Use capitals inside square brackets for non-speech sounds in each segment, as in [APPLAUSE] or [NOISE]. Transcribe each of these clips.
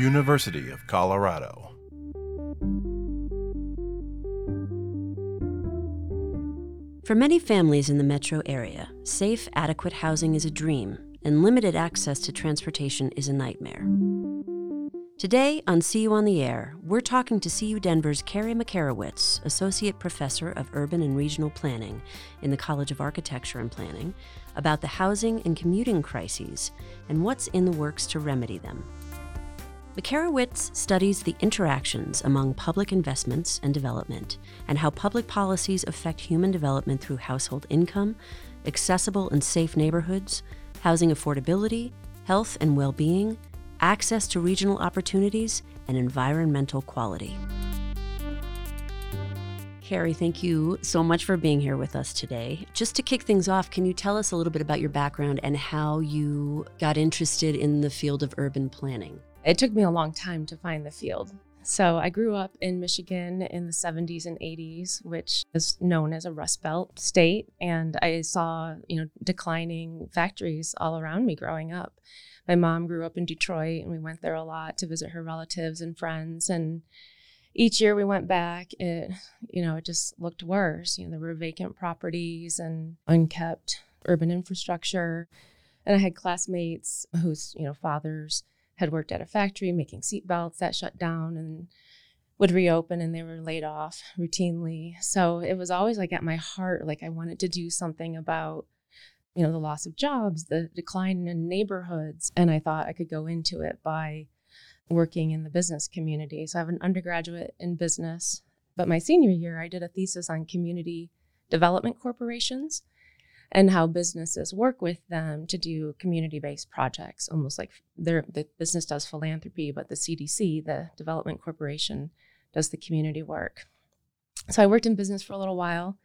University of Colorado. For many families in the metro area, safe, adequate housing is a dream, and limited access to transportation is a nightmare. Today on CU on the Air, we're talking to CU Denver's Carrie Makarewicz, Associate Professor of Urban and Regional Planning in the College of Architecture and Planning, about the housing and commuting crises and what's in the works to remedy them. Makarewicz studies the interactions among public investments and development and how public policies affect human development through household income, accessible and safe neighborhoods, housing affordability, health and well being, access to regional opportunities, and environmental quality. Carrie, thank you so much for being here with us today. Just to kick things off, can you tell us a little bit about your background and how you got interested in the field of urban planning? It took me a long time to find the field. So I grew up in Michigan in the 70s and 80s, which is known as a Rust Belt state, and I saw, you know, declining factories all around me growing up. My mom grew up in Detroit and we went there a lot to visit her relatives and friends and each year we went back, it you know, it just looked worse. You know, there were vacant properties and unkept urban infrastructure. And I had classmates whose, you know, fathers had worked at a factory making seatbelts that shut down and would reopen and they were laid off routinely. So it was always like at my heart, like I wanted to do something about, you know, the loss of jobs, the decline in neighborhoods. And I thought I could go into it by working in the business community. So I have an undergraduate in business, but my senior year, I did a thesis on community development corporations and how businesses work with them to do community-based projects almost like their the business does philanthropy but the cdc the development corporation does the community work. So i worked in business for a little while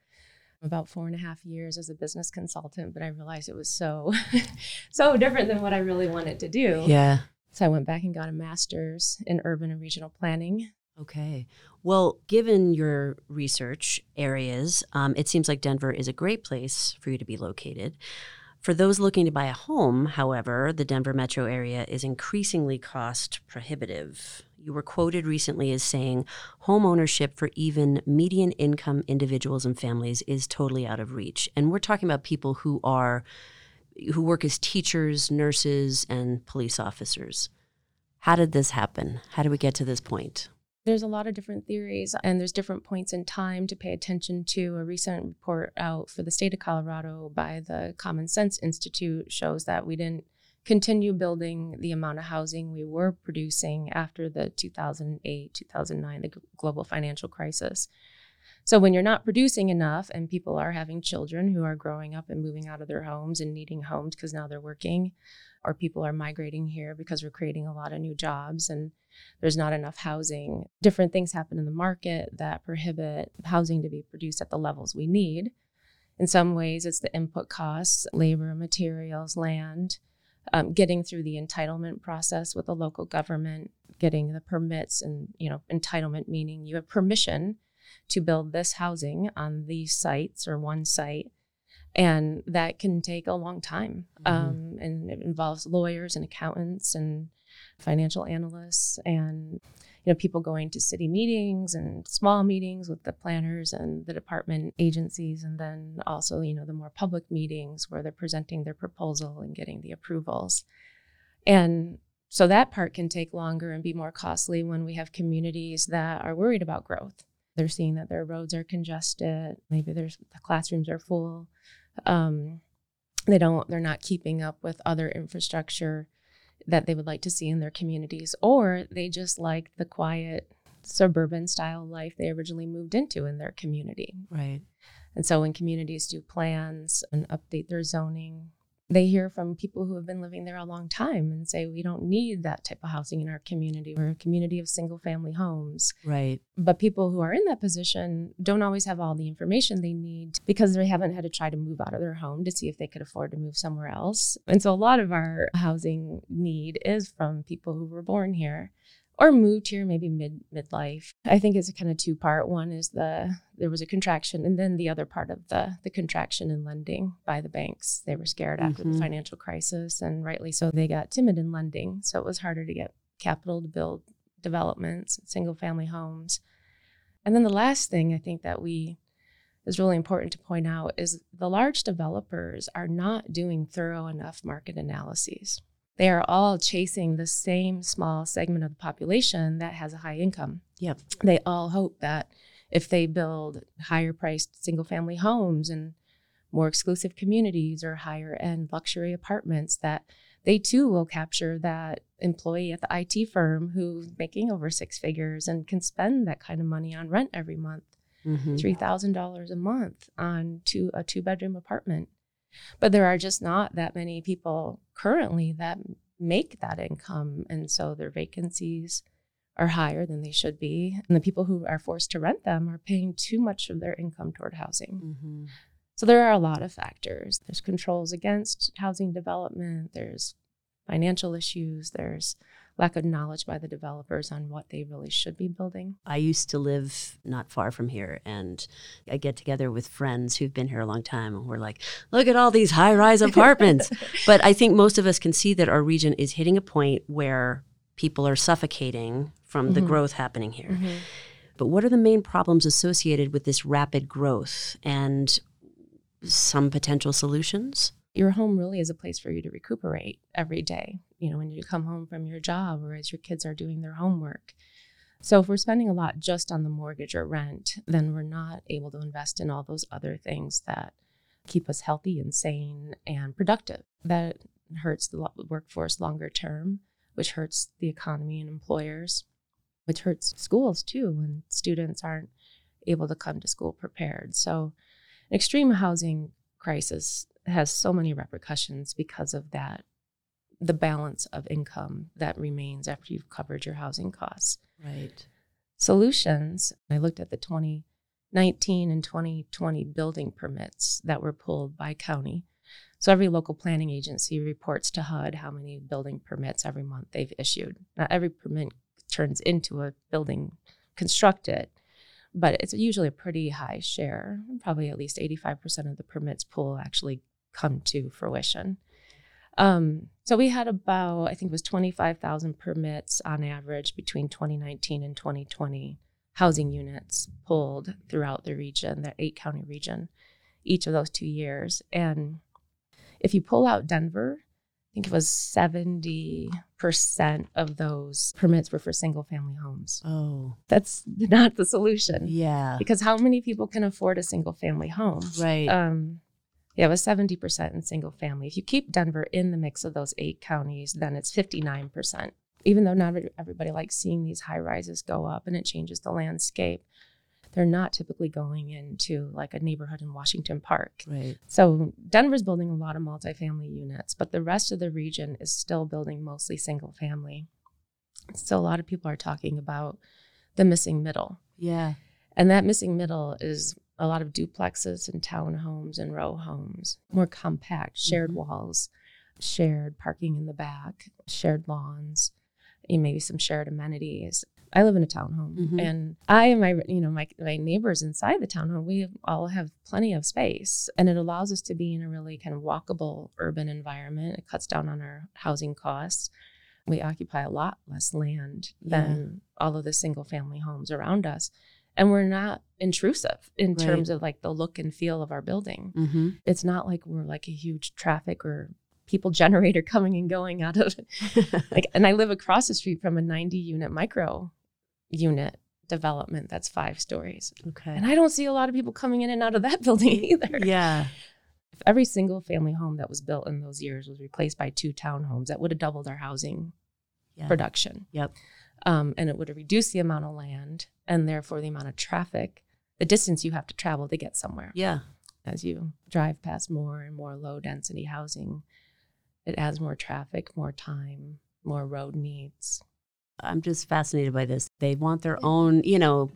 about four and a half years as a business consultant but i realized it was so [LAUGHS] so different than what i really wanted to do. Yeah. so i went back and got a master's in urban and regional planning Okay. Well, given your research areas, um, it seems like Denver is a great place for you to be located. For those looking to buy a home, however, the Denver metro area is increasingly cost prohibitive. You were quoted recently as saying home ownership for even median income individuals and families is totally out of reach. And we're talking about people who are who work as teachers, nurses, and police officers. How did this happen? How did we get to this point? There's a lot of different theories, and there's different points in time to pay attention to. A recent report out for the state of Colorado by the Common Sense Institute shows that we didn't continue building the amount of housing we were producing after the 2008 2009, the global financial crisis. So, when you're not producing enough and people are having children who are growing up and moving out of their homes and needing homes because now they're working, or people are migrating here because we're creating a lot of new jobs and there's not enough housing. Different things happen in the market that prohibit housing to be produced at the levels we need. In some ways, it's the input costs, labor, materials, land, um, getting through the entitlement process with the local government, getting the permits, and you know, entitlement meaning you have permission to build this housing on these sites or one site and that can take a long time. Mm-hmm. um, and it involves lawyers and accountants and financial analysts and you know people going to city meetings and small meetings with the planners and the department agencies. And then also you know the more public meetings where they're presenting their proposal and getting the approvals. And so that part can take longer and be more costly when we have communities that are worried about growth. They're seeing that their roads are congested. Maybe there's the classrooms are full um, they don't they're not keeping up with other infrastructure that they would like to see in their communities or they just like the quiet suburban style life they originally moved into in their community Right. and so when communities do plans and update their zoning they hear from people who have been living there a long time and say we don't need that type of housing in our community we're a community of single family homes Right. but people who are in that position don't always have all the information they need because they haven't had to try to move out of their home to see if they could afford to move somewhere else. And so a lot of our housing need is from people who were born here or moved here maybe mid midlife. I think it's a kind of two part. One is the there was a contraction and then the other part of the the contraction in lending by the banks. They were scared after Mhm. the financial crisis and rightly so they got timid in lending. So it was harder to get capital to build developments, single family homes. And then the last thing I think that we is really important to point out is the large developers are not doing thorough enough market analyses. They are all chasing the same small segment of the population that has a high income. Yep. They all hope that if they build higher priced single family homes and more exclusive communities or higher end luxury apartments that they too will capture that employee at the IT firm who's making over six figures and can spend that kind of money on rent every month, Mhm. $3,000 a month on two, a two bedroom apartment. But there are just not that many people currently that make that income. And so their vacancies are higher than they should be. And the people who are forced to rent them are paying too much of their income toward housing. Mhm. So there are a lot of factors. There's controls against housing development, there's financial issues, there's lack of knowledge by the developers on what they really should be building. I used to live not far from here, and I get together with friends who've been here a long time, and we're like, look at all these high rise apartments. [LAUGHS] but I think most of us can see that our region is hitting a point where people are suffocating from the Mhm. growth happening here. But what are the main problems associated with this rapid growth and some potential solutions? Your home really is a place for you to recuperate every day, you know, when you come home from your job or as your kids are doing their homework. So if we're spending a lot just on the mortgage or rent, then we're not able to invest in all those other things that keep us healthy and sane and productive. That hurts the workforce longer term, which hurts the economy and employers, which hurts schools too when students aren't able to come to school prepared. So an extreme housing crisis has so many repercussions because of that the balance of income that remains after you've covered your housing costs. Right. solutions i looked at the 2019 and 2020 building permits that were pulled by county. So every local planning agency reports to hud how many building permits every month they've issued. Not every permit turns into a building constructed but it's usually a pretty high share. Probably at least 85% of the permits pull actually come to fruition um, so we had about, I think it was 25,000 permits on average between 2019 and 2020 housing units pulled throughout the region, the eight county region, each of those two years. And if you pull out Denver, I think it was 70% of those permits were for single family homes. Oh, That's not the solution yeah. because how many people can afford a single family home? Right. Um, yeah, it was 70% in single family. If you keep Denver in the mix of those eight counties, then it's 59%. Even though not everybody likes seeing these high rises go up and it changes the landscape, they're not typically going into like a neighborhood in Washington Park. right. So Denver's building a lot of multifamily units, but the rest of the region is still building mostly single family. So a lot of people are talking about the missing middle. Yeah. And that missing middle is a lot of duplexes and townhomes and row homes, more compact, shared Mhm. walls, shared parking in the back, shared lawns, and maybe some shared amenities. I live in a townhome, Mhm. and I and my you know my my neighbors inside the townhome, we all have plenty of space, and it allows us to be in a really kind of walkable urban environment. It cuts down on our housing costs. We occupy a lot less land than all of the single family homes around us and we're not intrusive in Right. terms of like the look and feel of our building. Mm-hmm. It's not like we're like a huge traffic or people generator [LAUGHS] coming and going out of [LAUGHS] like and I live across the street from a 90 unit micro unit development that's five stories. okay. And I don't see a lot of people coming in and out of that [LAUGHS] building either. yeah. If every single family home that was built in those years was replaced by two townhomes, that would have doubled our housing Yeah. production. Yep. Um, and it would reduce the amount of land and therefore the amount of traffic, the distance you have to travel to get somewhere. Yeah. As you drive past more and more low density housing, it adds more traffic, more time, more road needs. I'm just fascinated by this. They want their own, you know,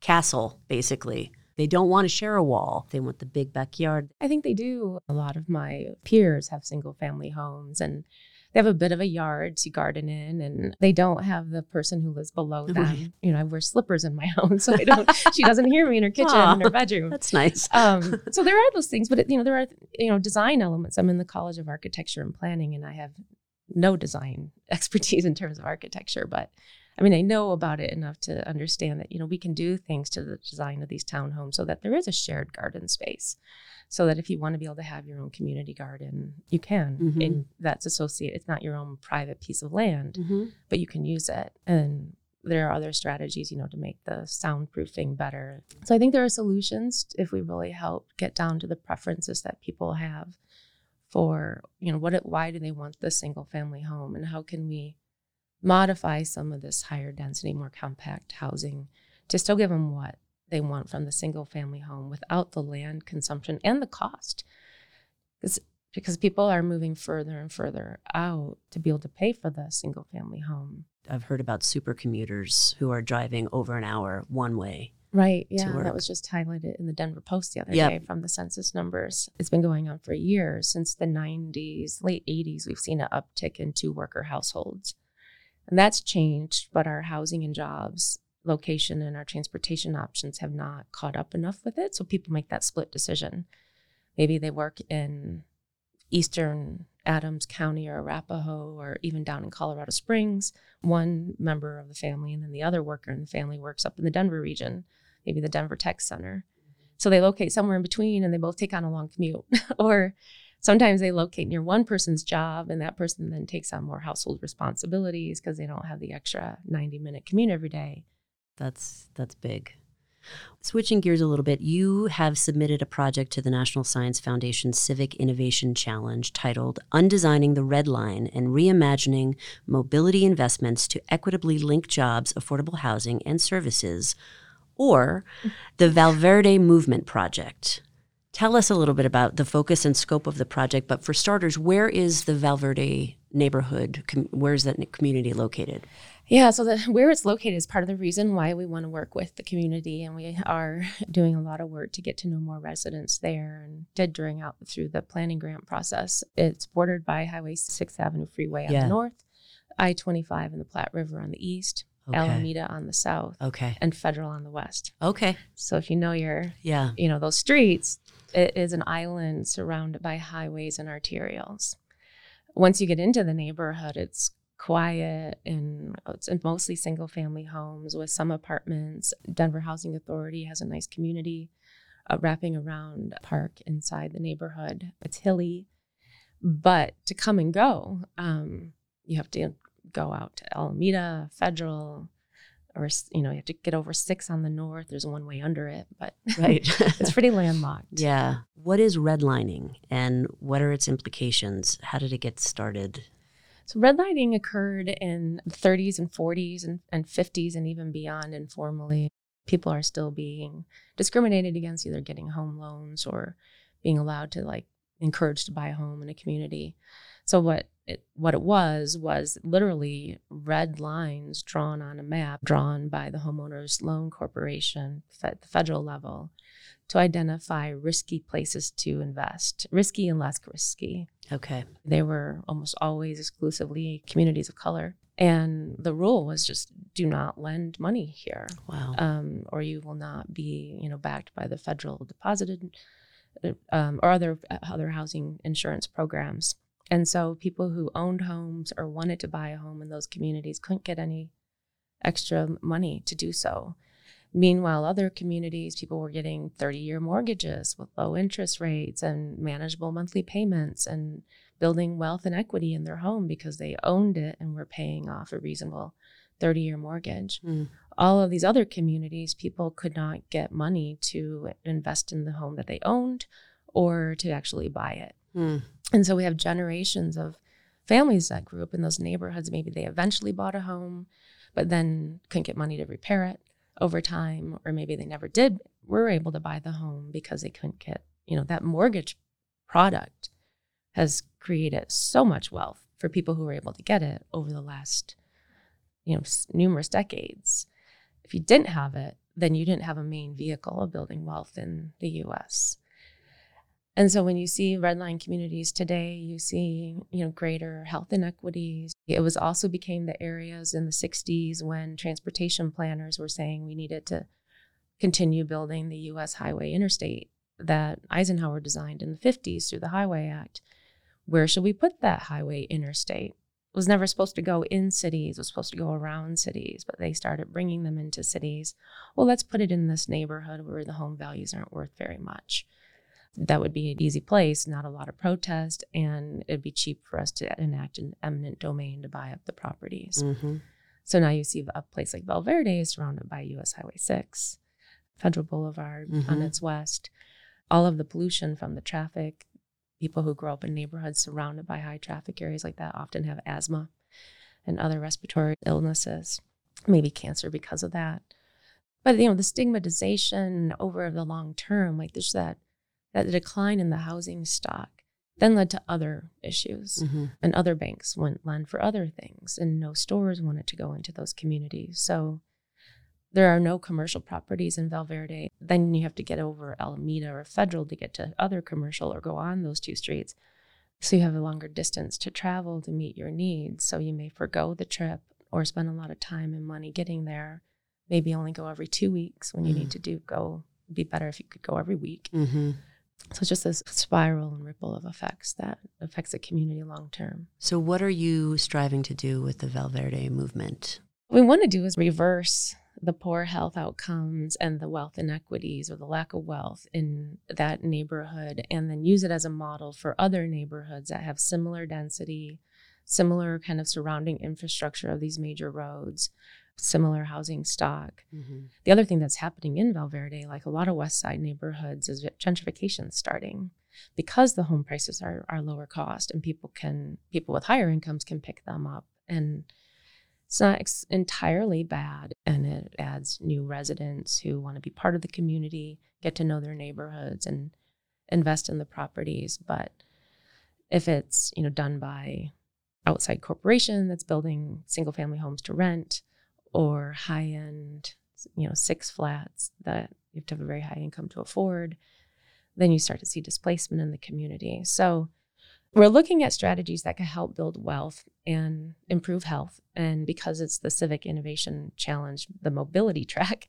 castle, basically. They don't want to share a wall. They want the big backyard. I think they do. A lot of my peers have single family homes and they have a bit of a yard to garden in and they don't have the person who lives below them. Right. You know, I wear slippers in my [LAUGHS] home so I don't she doesn't hear me in her kitchen in her bedroom. That's nice. um, [LAUGHS] so there are those things, but it, you know, there are you know design elements. I'm in the College of Architecture and Planning, and I have no design [LAUGHS] expertise in terms of architecture, but I mean, I know about it enough to understand that, you know, we can do things to the design of these townhomes so that there is a shared garden space. So that if you want to be able to have your own community garden, you can. Mhm. And that's associated, it's not your own private piece of land, Mm-hmm. but you can use it. And there are other strategies, you know, to make the soundproofing better. So I think there are solutions if we really help get down to the preferences that people have for, you know, what it, why do they want the single family home and how can we modify some of this higher density, more compact housing to still give them what they want from the single family home without the land consumption and the cost. Because because people are moving further and further out to be able to pay for the single family home. I've heard about super commuters who are driving over an hour one way. Right. Yeah. That was just highlighted in the Denver Post the other Yep. day from the census numbers. It's been going on for years. Since the 90s, late 80s, we've seen an uptick in two worker households. And that's changed, but our housing and jobs location and our transportation options have not caught up enough with it. So people make that split decision. Maybe they work in eastern Adams County or Arapahoe or even down in Colorado Springs, one member of the family, and then the other worker in the family works up in the Denver region, maybe the Denver Tech Center. Mm-hmm. So they locate somewhere in between and they both take on a long commute. [LAUGHS] or sometimes they locate near one person's job and that person then takes on more household responsibilities because they don't have the extra 90 minute commute every day. That's that's big. Switching gears a little bit, you have submitted a project to the National Science Foundation Civic Innovation Challenge titled Undesigning the Red Line and Reimagining Mobility Investments to Equitably Link Jobs, Affordable Housing, and Services, or the [LAUGHS] Valverde Movement Project. Tell us a little bit about the focus and scope of the project, but for starters, where is the Valverde neighborhood? Com- where is that community located? Yeah, so the, where it's located is part of the reason why we want to work with the community, and we are [LAUGHS] doing a lot of work to get to know more residents there, and did during out through the planning grant process. It's bordered by Highway Sixth Avenue Freeway on Yeah. the north, I twenty five and the Platte River on the east, Okay. Alameda on the south, Okay. and Federal on the west. Okay. So if you know your, Yeah. you know those streets, it is an island surrounded by highways and arterials. Once you get into the neighborhood, it's quiet and it's mostly single family homes with some apartments. Denver Housing Authority has a nice community uh, wrapping around a park inside the neighborhood. It's hilly, but to come and go, um, you have to go out to Alameda, Federal, or you know you have to get over six on the north. There's one way under it, but Right. [LAUGHS] it's pretty landlocked. [LAUGHS] yeah. What is redlining and what are its implications? How did it get started? So redlining occurred in the 30s and 40s and, and 50s and even beyond informally. People are still being discriminated against, either getting home loans or being allowed to like encouraged to buy a home in a community. So what it what it was was literally red lines drawn on a map drawn by the homeowners loan corporation at the federal level to identify risky places to invest, risky and less risky. Okay. They were almost always exclusively communities of color. And the rule was just do not lend money here, Wow. um, or you will not be, you know, backed by the federal deposited uh, um, or other other housing insurance programs. And so people who owned homes or wanted to buy a home in those communities couldn't get any extra money to do so. Meanwhile, other communities, people were getting 30 year mortgages with low interest rates and manageable monthly payments and building wealth and equity in their home because they owned it and were paying off a reasonable 30 year mortgage. Mm. All of these other communities, people could not get money to invest in the home that they owned or to actually buy it. Hmm. And so we have generations of families that grew up in those neighborhoods. Maybe they eventually bought a home, but then couldn't get money to repair it over time, or maybe they never did, were able to buy the home because they couldn't get, you know, that mortgage product has created so much wealth for people who were able to get it over the last, you know, numerous decades. If you didn't have it, then you didn't have a main vehicle of building wealth in the US. And so when you see redline communities today, you see, you know, greater health inequities. It was also became the areas in the 60s when transportation planners were saying we needed to continue building the US highway interstate that Eisenhower designed in the 50s through the Highway Act. Where should we put that highway interstate? It was never supposed to go in cities, it was supposed to go around cities, but they started bringing them into cities. Well, let's put it in this neighborhood where the home values aren't worth very much. That would be an easy place, not a lot of protest, and it'd be cheap for us to enact an eminent domain to buy up the properties. Mm-hmm. So now you see a place like Valverde is surrounded by US Highway 6, Federal Boulevard on Mhm. its west. All of the pollution from the traffic, people who grow up in neighborhoods surrounded by high traffic areas like that often have asthma and other respiratory illnesses, maybe cancer because of that. But you know, the stigmatization over the long term, like there's that that the decline in the housing stock then led to other issues. Mm-hmm. and other banks went lend for other things and no stores wanted to go into those communities. So there are no commercial properties in valverde. Then you have to get over alameda or federal to get to other commercial or go on those two streets. So you have a longer distance to travel to meet your needs. So you may forego the trip or spend a lot of time and money getting there. Maybe only go every two weeks when you need Mhm. to do go It'd be better if you could go every week. Mm-hmm. So it's just this spiral and ripple of effects that affects the community long term So, what are you striving to do with the Valverde movement? What we want to do is reverse the poor health outcomes and the wealth inequities or the lack of wealth in that neighborhood and then use it as a model for other neighborhoods that have similar density, similar kind of surrounding infrastructure of these major roads, similar housing stock. Mm-hmm. The other thing that's happening in Valverde, like a lot of West Side neighborhoods, is gentrification starting because the home prices are, are lower cost and people can people with higher incomes can pick them up and it's not ex- entirely bad and it adds new residents who want to be part of the community get to know their neighborhoods and invest in the properties but if it's you know done by outside corporation that's building single family homes to rent or high end you know six flats that you have to have a very high income to afford then you start to see displacement in the community. So we're looking at strategies that can help build wealth and improve health. And because it's the Civic Innovation Challenge, the mobility [LAUGHS] track,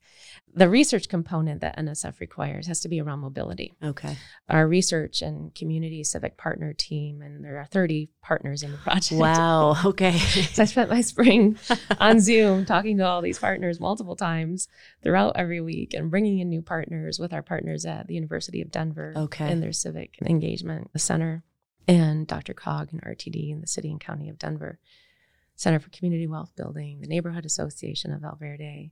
the research component that NSF requires has to be around mobility. Okay. Our research and community civic partner team, and there are 30 partners in the project. Wow. [LAUGHS] Okay. So I spent my spring on Zoom talking to all these partners multiple times throughout every week and bringing in new partners with our partners at the University of Denver Okay. in their civic engagement center and DRCOG and RTD in the city and county of Denver, Center for Community Wealth Building, the Neighborhood Association of Valverde,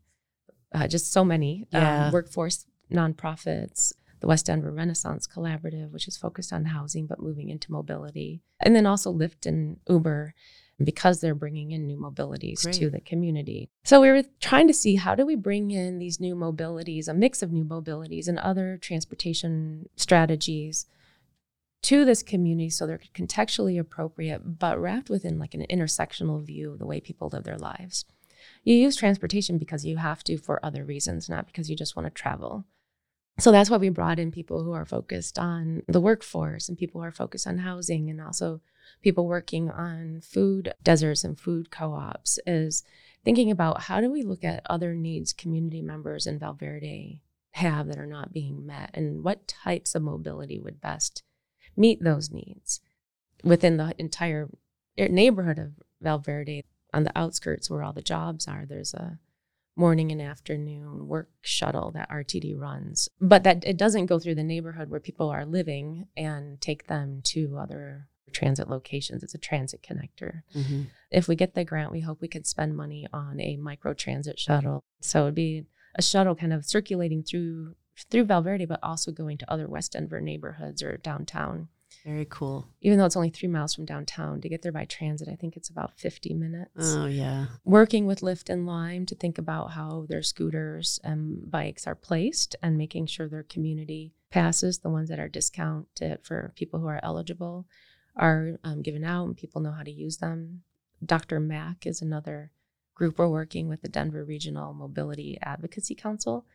uh, just so many um, workforce nonprofits, the West Denver Renaissance Collaborative, which is focused on housing but moving into mobility, and then also Lyft and Uber because they're bringing in new mobilities to the community. So we were trying to see how do we bring in these new mobilities, a mix of new mobilities and other transportation strategies to this community so they're contextually appropriate but wrapped within like an intersectional view of the way people live their lives. You use transportation because you have to for other reasons, not because you just want to travel. So that's why we brought in people who are focused on the workforce and people who are focused on housing and also people working on food deserts and food co-ops is thinking about how do we look at other needs community members in Valverde have that are not being met and what types of mobility would best meet those needs within the entire neighborhood of Valverde. On the outskirts where all the jobs are there's a morning and afternoon work shuttle that RTD runs. But that it doesn't go through the neighborhood where people are living and take them to other transit locations. It's a transit connector. Hmm if we get the grant we hope we could spend money on a micro transit shuttle. So it'd be a shuttle kind of circulating through through Valverde but also going to other West Denver neighborhoods or downtown Very cool. even though it's only three miles from downtown, to get there by transit, I think it's about 50 minutes. Oh yeah. Working with Lyft and Lime to think about how their scooters and bikes are placed and making sure their community passes, the ones that are discounted for people who are eligible, are um, given out and people know how to use them. DRMAC is another group we're working with the Denver Regional Mobility Advocacy Council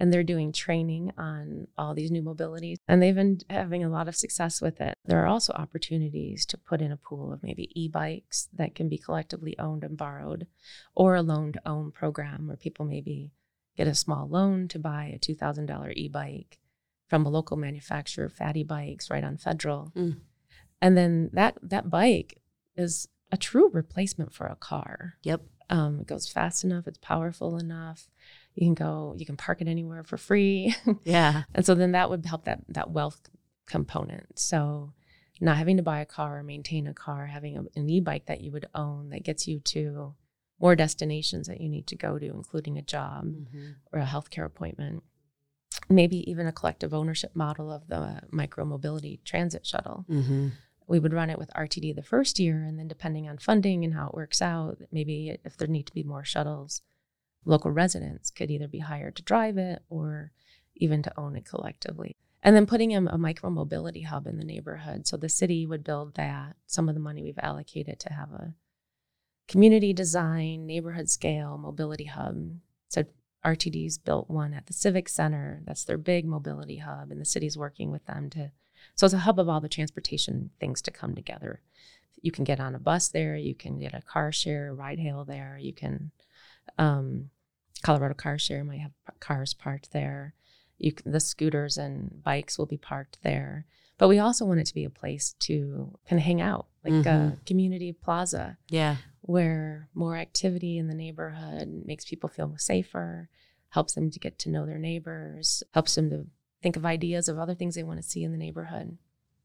and they're doing training on all these new mobilities and they've been having a lot of success with it there are also opportunities to put in a pool of maybe e-bikes that can be collectively owned and borrowed or a loan to own program where people maybe get a small loan to buy a $2000 e-bike from a local manufacturer fatty bikes right on federal Mm. and then that that bike is a true replacement for a car. Yep. Um, it goes fast enough, it's powerful enough. You can go, you can park it anywhere for free. [LAUGHS] Yeah. and so then that would help that that wealth component. So not having to buy a car or maintain a car, having a, an e-bike that you would own that gets you to more destinations that you need to go to, including a job Mhm. or a healthcare appointment. Maybe even a collective ownership model of the micro mobility transit shuttle. Mhm. We would run it with RTD the first year, and then depending on funding and how it works out, maybe if there need to be more shuttles, local residents could either be hired to drive it or even to own it collectively. And then putting in a micro mobility hub in the neighborhood. So the city would build that. Some of the money we've allocated to have a community design, neighborhood scale mobility hub. So RTD's built one at the Civic Center. That's their big mobility hub, and the city's working with them to. So it's a hub of all the transportation things to come together. You can get on a bus there. You can get a car share, ride hail there. You can. Um, Colorado Car Share might have cars parked there. You can, the scooters and bikes will be parked there. But we also want it to be a place to kind of hang out, like a Mhm. community plaza Yeah. where more activity in the neighborhood makes people feel safer, helps them to get to know their neighbors, helps them to think of ideas of other things they want to see in the neighborhood.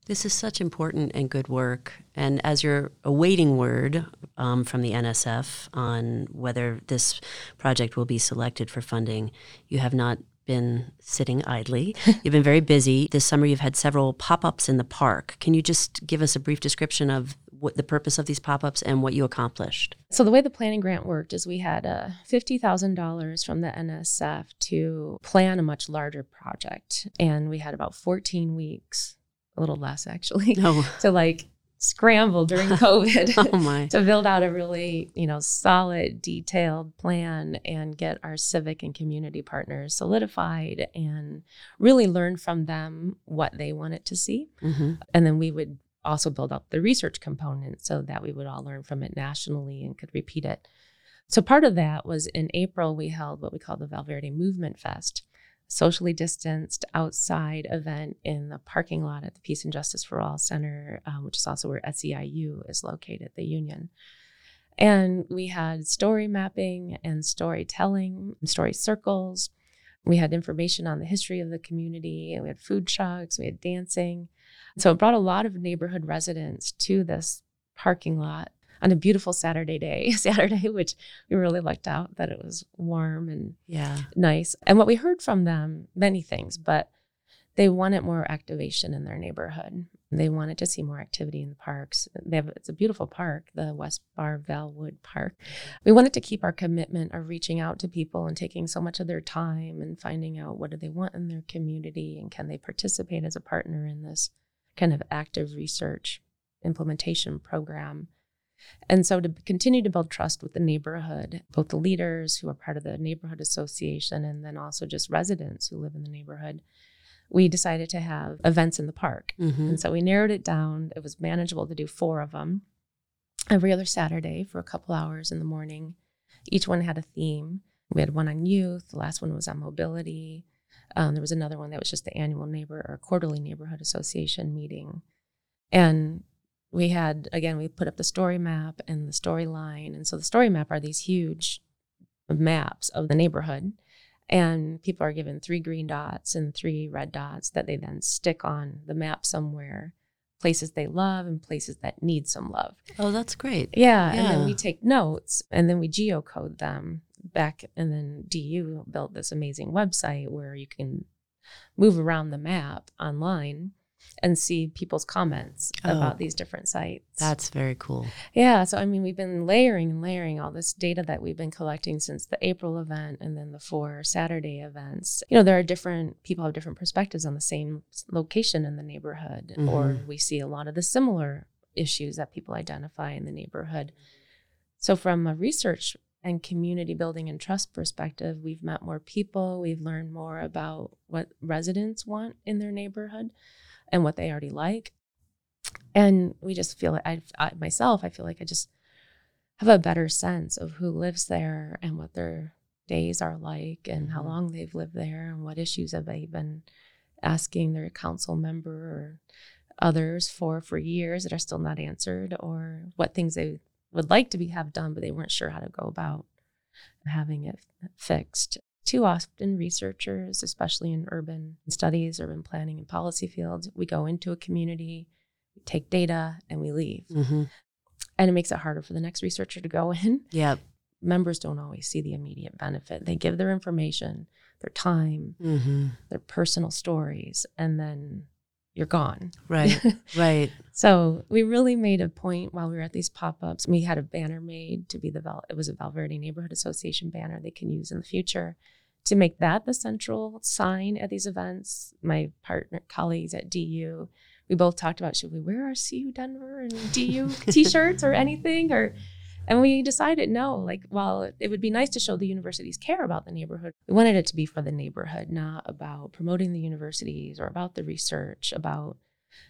This is such important and good work. And as you're awaiting word um, from the NSF on whether this project will be selected for funding, you have not been sitting idly. [LAUGHS] You've been very busy. This summer, you've had several pop ups in the park. Can you just give us a brief description of what the purpose of these pop ups and what you accomplished? So the way the planning grant worked is we had uh, fifty thousand dollars from the NSF to plan a much larger project, and we had about fourteen weeks, a little less actually, No. [LAUGHS] to like scramble during [LAUGHS] COVID. oh, my. [LAUGHS] to build out a really you know solid detailed plan and get our civic and community partners solidified and really learn from them what they wanted to see hmm and then we would also build up the research component so that we would all learn from it nationally and could repeat it so part of that was in april we held what we call the valverde movement fest socially distanced outside event in the parking lot at the Peace and Justice for All Center, um, which is also where SEIU is located, the union. And we had story mapping and storytelling, story circles. We had information on the history of the community. We had food trucks, we had dancing. So it brought a lot of neighborhood residents to this parking lot on a beautiful Saturday day, [LAUGHS] Saturday, which we really lucked out that it was warm and Yeah. nice. And what we heard from them, many things, but they wanted more activation in their neighborhood. They wanted to see more activity in the parks. They have, it's a beautiful park, the West Bar Valwood Park. We wanted to keep our commitment of reaching out to people and taking so much of their time and finding out what do they want in their community and can they participate as a partner in this kind of active research implementation program. And so to continue to build trust with the neighborhood, both the leaders who are part of the neighborhood association and then also just residents who live in the neighborhood, we decided to have events in the park. hmm And so we narrowed it down. It was manageable to do four of them every other Saturday for a couple hours in the morning. Each one had a theme. We had one on youth, the last one was on mobility. Um, there was another one that was just the annual neighbor or quarterly neighborhood association meeting. And we had, again, we put up the story map and the storyline. And so the story map are these huge maps of the neighborhood. And people are given three green dots and three red dots that they then stick on the map somewhere, places they love and places that need some love. Oh, that's great. Yeah. And then we take notes and then we geocode them back. And then DU built this amazing website where you can move around the map online and see people's comments Oh. about these different sites. That's very cool. Yeah. So, I mean, we've been layering and layering all this data that we've been collecting since the April event and then the four Saturday events. You know, there are different people have different perspectives on the same location in the neighborhood, or Mhm. we see a lot of the similar issues that people identify in the neighborhood. So, from a research and community building and trust perspective, we've met more people. We've learned more about what residents want in their neighborhood and what they already like. And we just feel like I, I myself, I feel like I just have a better sense of who lives there and what their days are like and how Mhm. long they've lived there and what issues have they been asking their council member or others for for years that are still not answered or what things they would like to be have done, but they weren't sure how to go about having it fixed. Too often, researchers, especially in urban studies, urban planning, and policy fields, we go into a community, we take data, and we leave. Mm-hmm. And it makes it harder for the next researcher to go in. Yeah. Members don't always see the immediate benefit. They give their information, their time, Mm-hmm. their personal stories, and then you're gone. Right. [LAUGHS] right. So we really made a point while we were at these pop-ups. We had a banner made to be the Val- it was a Valverde Neighborhood Association banner they can use in the future to make that the central sign at these events. My partner colleagues at DU, we both talked about should we wear our CU Denver and DU [LAUGHS] t-shirts or anything or and we decided no, like while it would be nice to show the universities care about the neighborhood, we wanted it to be for the neighborhood, not about promoting the universities or about the research, about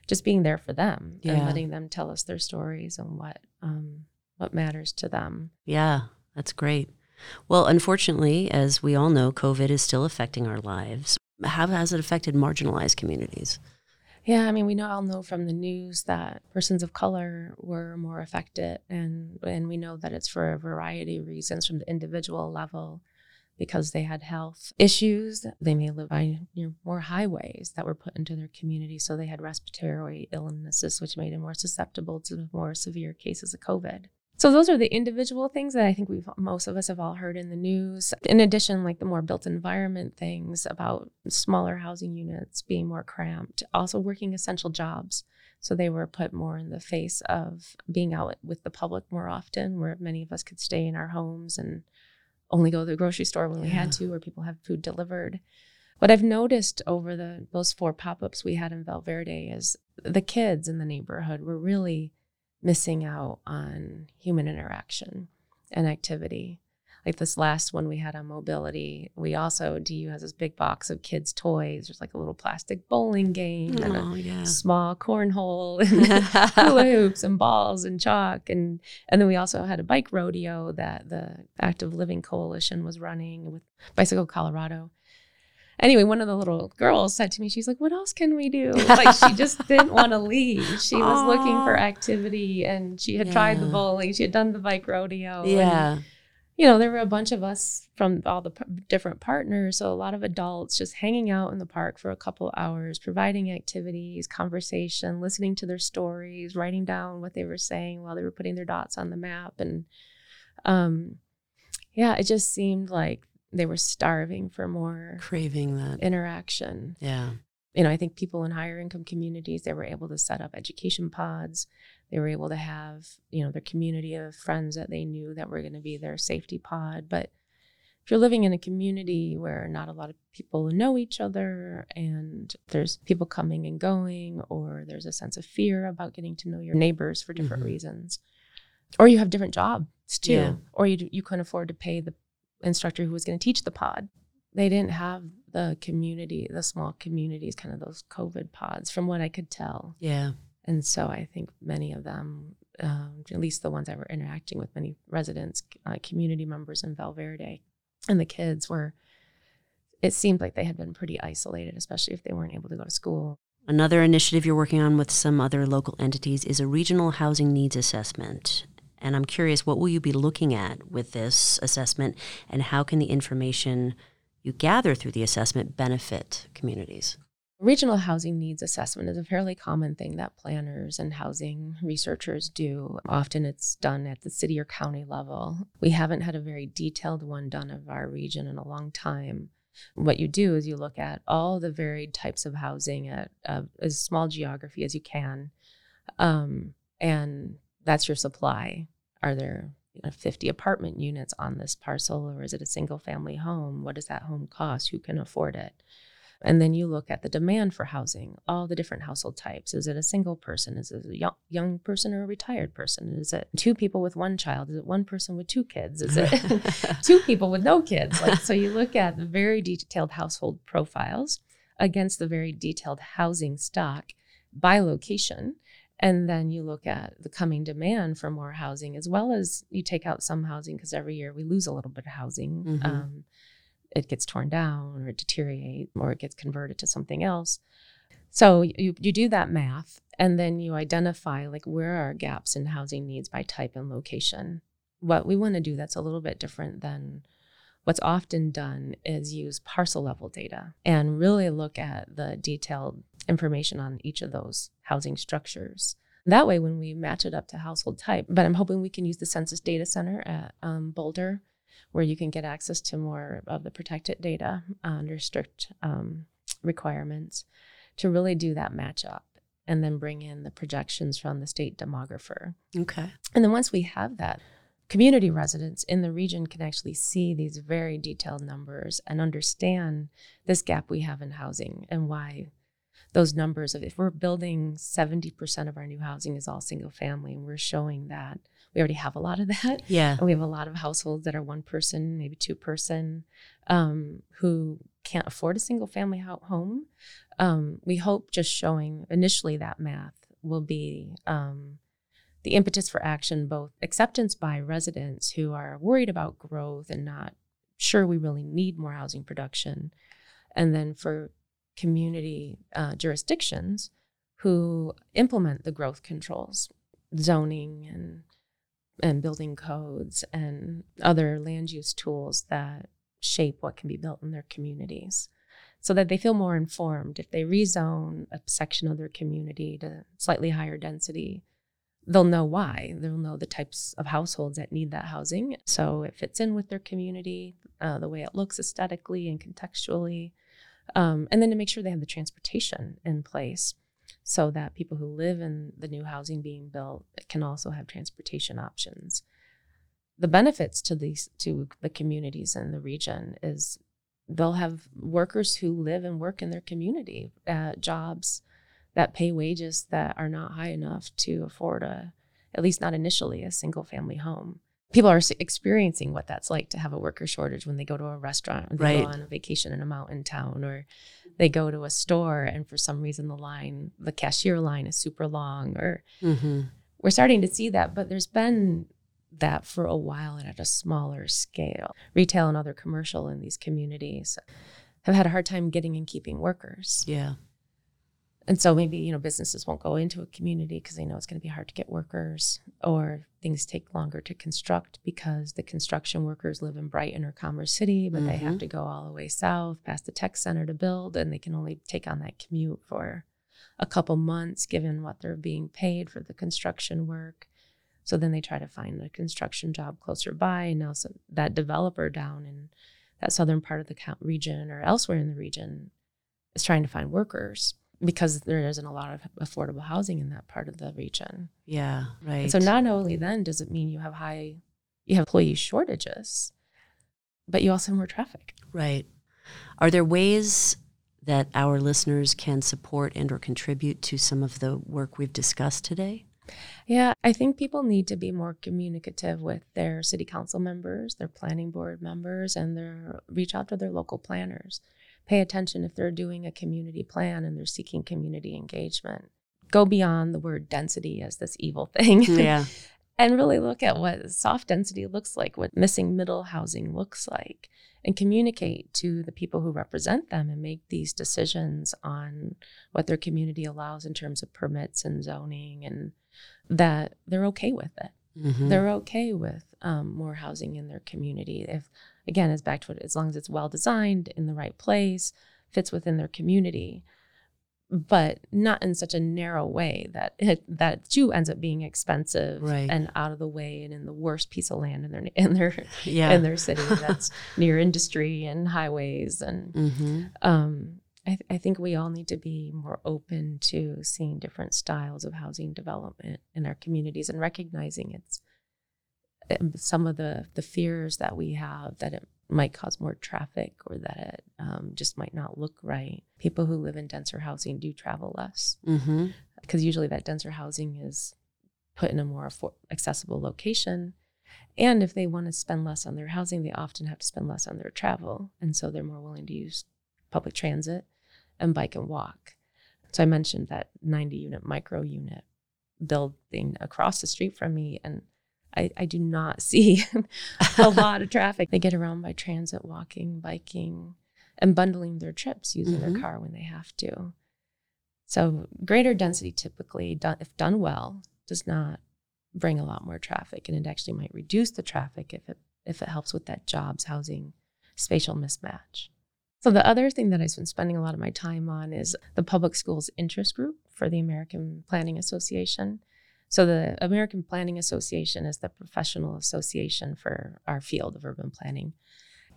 just being there for them and letting them tell us their stories and what um, what matters to them. Yeah, that's great. Well, unfortunately, as we all know, COVID is still affecting our lives. How has it affected marginalized communities? Yeah, I mean, we know all know from the news that persons of color were more affected, and and we know that it's for a variety of reasons, from the individual level, because they had health issues. They may live by you know, more highways that were put into their community, so they had respiratory illnesses, which made them more susceptible to more severe cases of COVID. So those are the individual things that I think we've most of us have all heard in the news. In addition, like the more built environment things about smaller housing units being more cramped, also working essential jobs. So they were put more in the face of being out with the public more often, where many of us could stay in our homes and only go to the grocery store when we had to, or people have food delivered. What I've noticed over the those four pop-ups we had in Valverde is the kids in the neighborhood were really missing out on human interaction and activity. Like this last one we had on mobility, we also DU has this big box of kids' toys. There's like a little plastic bowling game and a Oh, yeah. small cornhole [LAUGHS] and hula hoops and balls and chalk and and then we also had a bike rodeo that the Active Living Coalition was running with Bicycle Colorado. Anyway, one of the little girls said to me, she's like, "What else can we do?" [LAUGHS] Like she just didn't want to leave. She was looking for activity, and she had tried the bowling. She had done the bike rodeo. and yeah. you know, there were a bunch of us from all the p- different partners. So a lot of adults just hanging out in the park for a couple hours, providing activities, conversation, listening to their stories, writing down what they were saying while they were putting their dots on the map. And um, yeah, it just seemed like they were starving for more Craving that. interaction Yeah. you know, I think people in higher income communities, they were able to set up education pods. They were able to have, you know, their community of friends that they knew that were going to be their safety pod. But if you're living in a community where not a lot of people know each other and there's people coming and going, or there's a sense of fear about getting to know your neighbors for different Mhm. reasons, or you have different jobs too, Yeah. or you, you couldn't afford to pay the instructor who was going to teach the pod they didn't have the community, the small communities, kind of those COVID pods, from what I could tell. Yeah. And so I think many of them, um, at least the ones that were interacting with many residents, uh, community members in Valverde, and the kids were, it seemed like they had been pretty isolated, especially if they weren't able to go to school. Another initiative you're working on with some other local entities is a regional housing needs assessment. And I'm curious, what will you be looking at with this assessment, and how can the information you gather through the assessment benefit communities? Regional housing needs assessment is a fairly common thing that planners and housing researchers do. Often it's done at the city or county level. We haven't had a very detailed one done of our region in a long time. What you do is you look at all the varied types of housing at uh, as small geography as you can, um, and that's your supply. Are there you know, 50 apartment units on this parcel, or is it a single family home? What does that home cost? Who can afford it? And then you look at the demand for housing, all the different household types. Is it a single person? Is it a young, young person or a retired person? Is it two people with one child? Is it one person with two kids? Is it [LAUGHS] two people with no kids? Like, so you look at the very detailed household profiles against the very detailed housing stock by location. And then you look at the coming demand for more housing, as well as you take out some housing because every year we lose a little bit of housing. Mhm. Um, it gets torn down or it deteriorates or it gets converted to something else. So you, you do that math and then you identify like where are gaps in housing needs by type and location. What we want to do that's a little bit different than what's often done is use parcel level data and really look at the detailed information on each of those housing structures. That way, when we match it up to household type, but I'm hoping we can use the Census Data Center at um, Boulder, where you can get access to more of the protected data under strict um, requirements to really do that match up and then bring in the projections from the state demographer. Okay. And then once we have that, community residents in the region can actually see these very detailed numbers and understand this gap we have in housing and why those numbers of if we're building 70% of our new housing is all single family and we're showing that we already have a lot of [LAUGHS] that Yeah. and we have a lot of households that are one person maybe two person um, who can't afford a single family home um, we hope just showing initially that math will be um, the impetus for action both acceptance by residents who are worried about growth and not sure we really need more housing production and then for community uh, jurisdictions who implement the growth controls, zoning and and building codes and other land use tools that shape what can be built in their communities so that they feel more informed. If they rezone a section of their community to slightly higher density they'll know why. They'll know the types of households that need that housing. So it fits in with their community uh, the way it looks aesthetically and contextually um, and then to make sure they have the transportation in place so that people who live in the new housing being built can also have transportation options. The benefits to these to the communities in the region is they'll have workers who live and work in their community at jobs that pay wages that are not high enough to afford a at least not initially a single family home people are experiencing what that's like to have a worker shortage when they go to a restaurant or they go Right. on a vacation in a mountain town or they go to a store and for some reason the line the cashier line is super long or Mm-hmm. we're starting to see that but there's been that for a while and at a smaller scale retail and other commercial in these communities have had a hard time getting and keeping workers Yeah. And so maybe you know businesses won't go into a community because they know it's going to be hard to get workers or things take longer to construct because the construction workers live in brighton or commerce city but they have Mhm. to go all the way south past the tech center to build and they can only take on that commute for a couple months given what they're being paid for the construction work so then they try to find a construction job closer by and now so that developer down in that southern part of the count region or elsewhere in the region is trying to find workers because there isn't a lot of affordable housing in that part of the region. Yeah. Right. And so not only then does it mean you have high, you have employee shortages, but you also have more traffic. Right. Are there ways that our listeners can support and or contribute to some of the work we've discussed today? Yeah, I think people need to be more communicative with their city council members, their planning board members, and their reach out to their local planners. Pay attention if they're doing a community plan and they're seeking community engagement. Go beyond the word density as this evil thing. [LAUGHS] Yeah. and really look at what soft density looks like, what missing middle housing looks like, and communicate to the people who represent them and make these decisions on what their community allows in terms of permits and zoning, and that they're okay with it. Mhm. They're okay with um, more housing in their community. If, again, it's back to it, as long as it's well designed in the right place, fits within their community but not in such a narrow way that it, that too ends up being expensive Right. and out of the way and in the worst piece of land in their in their Yeah. in their city [LAUGHS] that's near industry and highways and mm-hmm. um, I, th- I think we all need to be more open to seeing different styles of housing development in our communities and recognizing it's some of the the fears that we have that it might cause more traffic or that it um, just might not look right. People who live in denser housing do travel less Mm-hmm. because usually that denser housing is put in a more accessible location. And if they want to spend less on their housing, they often have to spend less on their travel. And so they're more willing to use public transit and bike and walk. So I mentioned that 90 unit micro unit building across the street from me. And I, I do not [LAUGHS] see a lot of traffic. They get around by transit, walking, biking, and bundling their trips using Mhm. their car when they have to. So, greater density typically, if done well, does not bring a lot more traffic, and it actually might reduce the traffic if it if it helps with that jobs, housing, spatial mismatch. So the other thing that I've been spending a lot of my time on is the public schools interest group for the American Planning Association. So the American Planning Association is the professional association for our field of urban planning.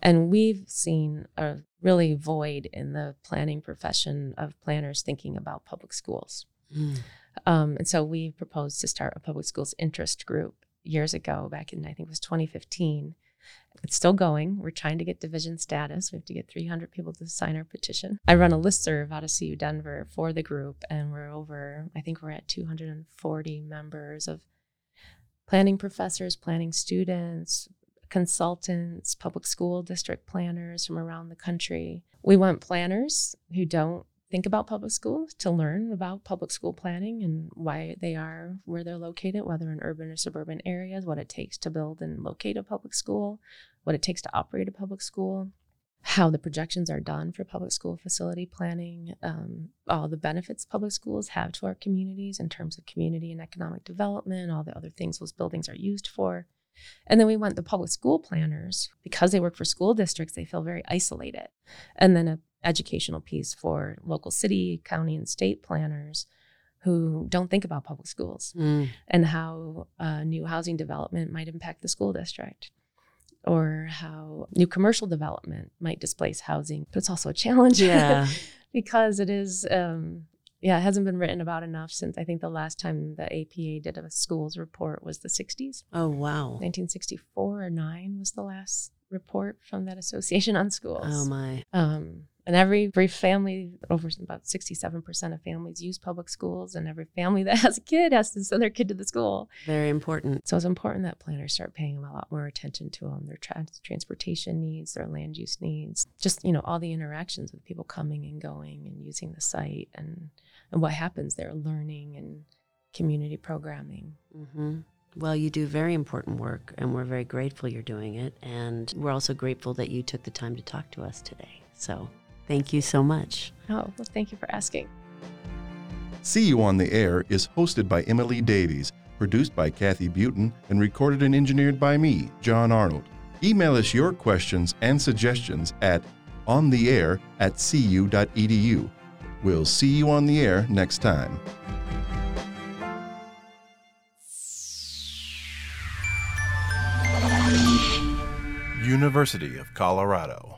And we've seen a really void in the planning profession of planners thinking about public schools. Mm. Um, and so we proposed to start a public schools interest group years ago, back in I think it was 2015. It's still going. We're trying to get division status. We have to get 300 people to sign our petition. I run a list serve out of CU Denver for the group, and we're over, I think we're at 240 members of planning professors, planning students, consultants, public school district planners from around the country. We want planners who don't think about public schools to learn about public school planning and why they are where they're located, whether in urban or suburban areas, what it takes to build and locate a public school, what it takes to operate a public school, how the projections are done for public school facility planning, um, all the benefits public schools have to our communities in terms of community and economic development, all the other things those buildings are used for. And then we went the public school planners because they work for school districts, they feel very isolated. And then a educational piece for local city, county, and state planners who don't think about public schools mm. and how uh, new housing development might impact the school district or how new commercial development might displace housing. But it's also a challenge yeah. [LAUGHS] because it is, um, yeah, it hasn't been written about enough since I think the last time the APA did a schools report was the 60s. Oh, wow. 1964 or 9 was the last report from that association on schools. Oh, my. Um, and every, every family, over about 67% of families use public schools, and every family [LAUGHS] that has a kid has to send their kid to the school. Very important. So it's important that planners start paying a lot more attention to them, their tra- transportation needs, their land use needs, just, you know, all the interactions with people coming and going and using the site and, and what happens there, learning and community programming. Mm-hmm. Well, you do very important work, and we're very grateful you're doing it. And we're also grateful that you took the time to talk to us today. So Thank you so much. Oh, well, thank you for asking. CU on the Air is hosted by Emily Davies, produced by Kathy Butin, and recorded and engineered by me, John Arnold. Email us your questions and suggestions at ontheair at cu.edu. We'll see you on the air next time. University of Colorado.